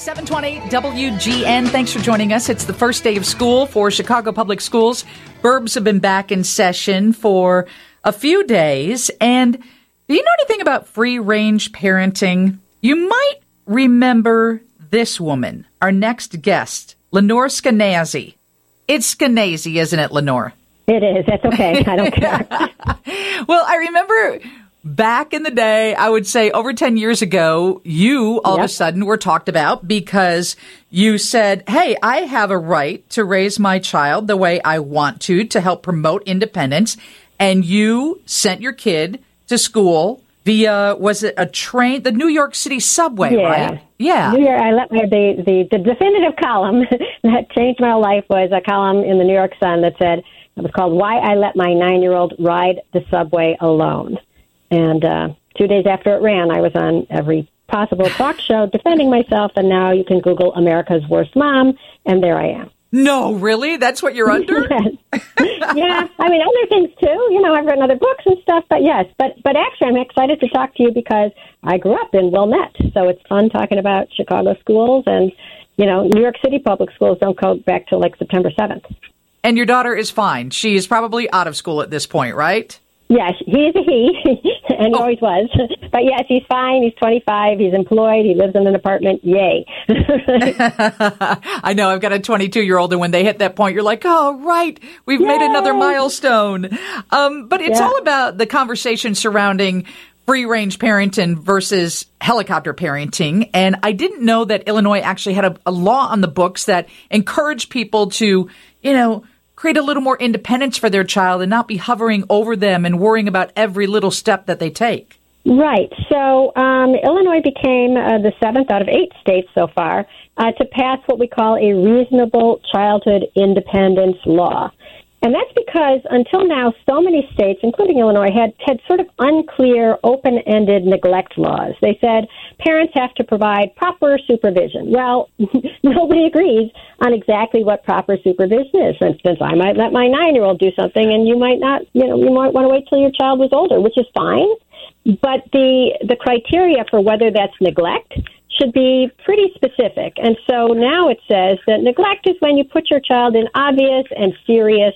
720 WGN. Thanks for joining us. It's the first day of school for Chicago Public Schools. Burbs have been back in session for a few days. And do you know anything about free range parenting? You might remember this woman, our next guest, Lenore Skenazy. It's Skenazy, isn't it, Lenore? It is. That's okay. I don't care. well, I remember back in the day, I would say over 10 years ago, you all yep. of a sudden were talked about because you said, Hey, I have a right to raise my child the way I want to, to help promote independence. And you sent your kid to school via, was it a train, the New York City subway, yeah. right? Yeah. New York, I let my, the, the, the definitive column that changed my life was a column in the New York Sun that said, it was called Why I Let My Nine Year Old Ride the Subway Alone. And uh, two days after it ran, I was on every possible talk show defending myself. And now you can Google America's Worst Mom, and there I am. No, really? That's what you're under? yeah. I mean, other things too. You know, I've written other books and stuff, but yes. But but actually, I'm excited to talk to you because I grew up in Wilmette, so it's fun talking about Chicago schools and you know, New York City public schools don't go back till like September 7th. And your daughter is fine. She is probably out of school at this point, right? Yes, he's a he, and he oh. always was. But yes, he's fine. He's 25. He's employed. He lives in an apartment. Yay. I know. I've got a 22 year old, and when they hit that point, you're like, oh, right, we've Yay. made another milestone. Um, but it's yeah. all about the conversation surrounding free range parenting versus helicopter parenting. And I didn't know that Illinois actually had a, a law on the books that encouraged people to, you know, create a little more independence for their child and not be hovering over them and worrying about every little step that they take. Right. So um, Illinois became uh, the seventh out of eight states so far uh, to pass what we call a reasonable childhood independence law. And that's because until now, so many states, including Illinois, had, had sort of unclear, open ended neglect laws. They said parents have to provide proper supervision. Well, nobody agrees on exactly what proper supervision is. For instance, I might let my nine year old do something, and you might not, you know, you might want to wait till your child was older, which is fine. But the, the criteria for whether that's neglect should be pretty specific. And so now it says that neglect is when you put your child in obvious and serious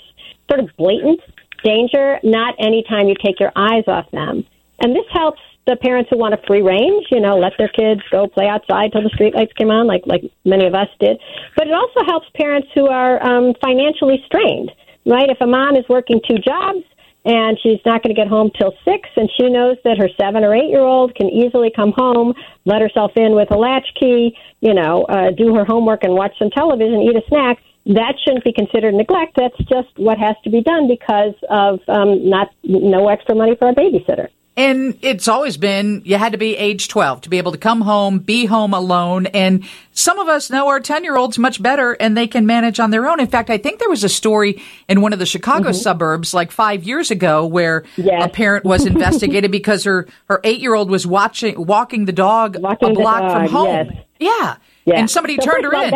sort of blatant danger, not any time you take your eyes off them. And this helps the parents who want a free range, you know, let their kids go play outside till the streetlights came on, like like many of us did. But it also helps parents who are um, financially strained, right? If a mom is working two jobs and she's not going to get home till six, and she knows that her seven or eight year old can easily come home, let herself in with a latchkey, you know, uh, do her homework and watch some television, eat a snack that shouldn't be considered neglect. That's just what has to be done because of um, not no extra money for a babysitter. And it's always been you had to be age 12 to be able to come home, be home alone. And some of us know our 10 year olds much better and they can manage on their own. In fact, I think there was a story in one of the Chicago mm-hmm. suburbs like five years ago where yes. a parent was investigated because her, her eight year old was watching, walking the dog walking a block from home. Yes. Yeah. yeah. And somebody so turned her in.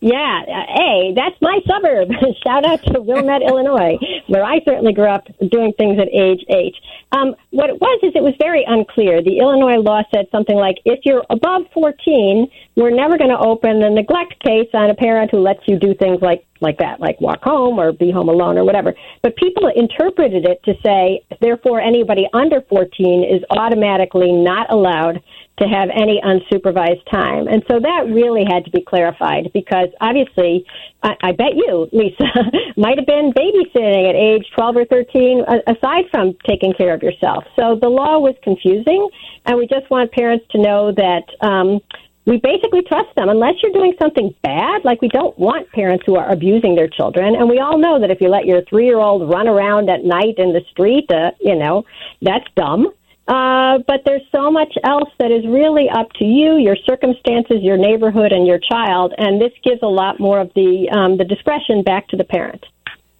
Yeah, uh, A, that's my suburb. Shout out to Wilmette, Illinois, where I certainly grew up doing things at age eight. Um, what it was is it was very unclear. The Illinois law said something like, if you're above 14, we're never going to open a neglect case on a parent who lets you do things like, like that, like walk home or be home alone or whatever. But people interpreted it to say, therefore, anybody under 14 is automatically not allowed to have any unsupervised time. And so that really had to be clarified because obviously, I, I bet you, Lisa, might have been babysitting at age 12 or 13 aside from taking care of yourself. So the law was confusing, and we just want parents to know that. Um, we basically trust them unless you're doing something bad. Like we don't want parents who are abusing their children, and we all know that if you let your three-year-old run around at night in the street, uh, you know that's dumb. Uh, but there's so much else that is really up to you, your circumstances, your neighborhood, and your child, and this gives a lot more of the um, the discretion back to the parent.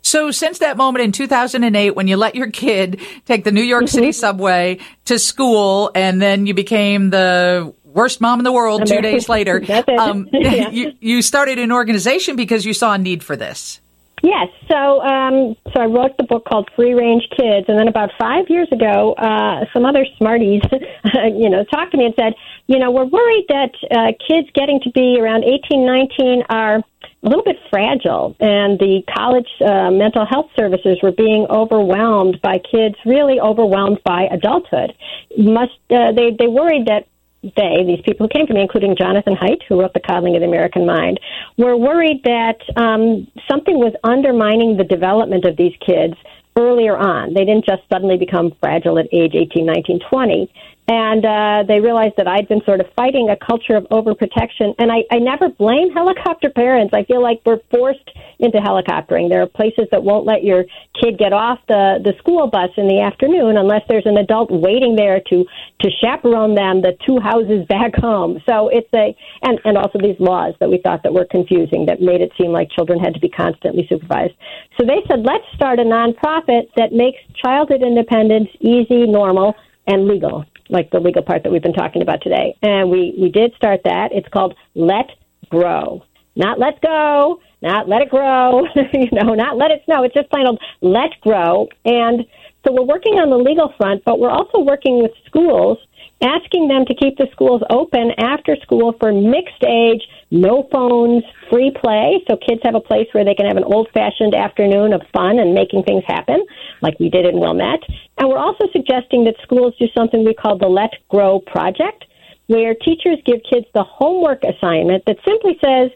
So, since that moment in 2008, when you let your kid take the New York City mm-hmm. subway to school, and then you became the worst mom in the world two days later, um, yeah. you, you started an organization because you saw a need for this. Yes. So, um, so I wrote the book called Free Range Kids, and then about five years ago, uh, some other smarties, you know, talked to me and said, you know, we're worried that uh, kids getting to be around eighteen, nineteen are a little bit fragile, and the college uh, mental health services were being overwhelmed by kids, really overwhelmed by adulthood. Must uh, they they worried that they, these people who came to me, including Jonathan Haidt, who wrote The Coddling of the American Mind, were worried that um, something was undermining the development of these kids earlier on. They didn't just suddenly become fragile at age 18, 19, 20 and uh, they realized that I'd been sort of fighting a culture of overprotection. And I, I never blame helicopter parents. I feel like we're forced into helicoptering. There are places that won't let your kid get off the the school bus in the afternoon unless there's an adult waiting there to to chaperone them the two houses back home. So it's a and and also these laws that we thought that were confusing that made it seem like children had to be constantly supervised. So they said let's start a nonprofit that makes childhood independence easy, normal, and legal like the legal part that we've been talking about today. And we, we did start that. It's called Let Grow. Not let's go, not let it grow, you know, not let it snow. It's just plain old let grow. And so we're working on the legal front, but we're also working with schools asking them to keep the schools open after school for mixed age, no phones, free play, so kids have a place where they can have an old fashioned afternoon of fun and making things happen, like we did in Wilmette. And we're also suggesting that schools do something we call the Let Grow Project, where teachers give kids the homework assignment that simply says,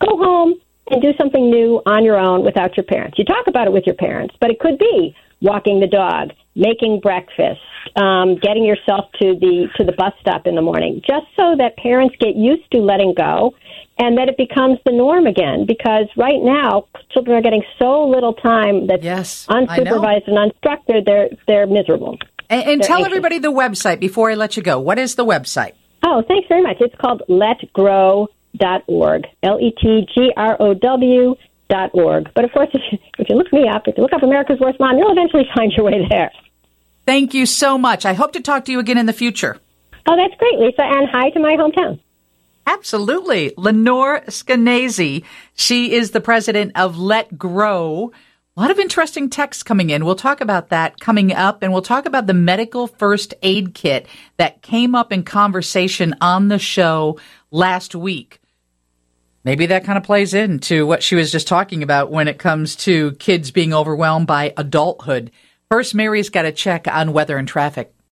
go home and do something new on your own without your parents. You talk about it with your parents, but it could be walking the dog, making breakfast, um, getting yourself to the to the bus stop in the morning, just so that parents get used to letting go, and that it becomes the norm again. Because right now, children are getting so little time that's yes, unsupervised and unstructured. They're they're miserable. And, and tell anxious. everybody the website before I let you go. What is the website? Oh, thanks very much. It's called letgrow.org. L E T G R O W dot org. But of course, if you, if you look me up, if you look up America's Worst Mom, you'll eventually find your way there. Thank you so much. I hope to talk to you again in the future. Oh, that's great, Lisa, and hi to my hometown. Absolutely. Lenore Skenazy. She is the president of Let Grow. A lot of interesting texts coming in. We'll talk about that coming up, and we'll talk about the medical first aid kit that came up in conversation on the show last week. Maybe that kind of plays into what she was just talking about when it comes to kids being overwhelmed by adulthood. First, Mary's got a check on weather and traffic.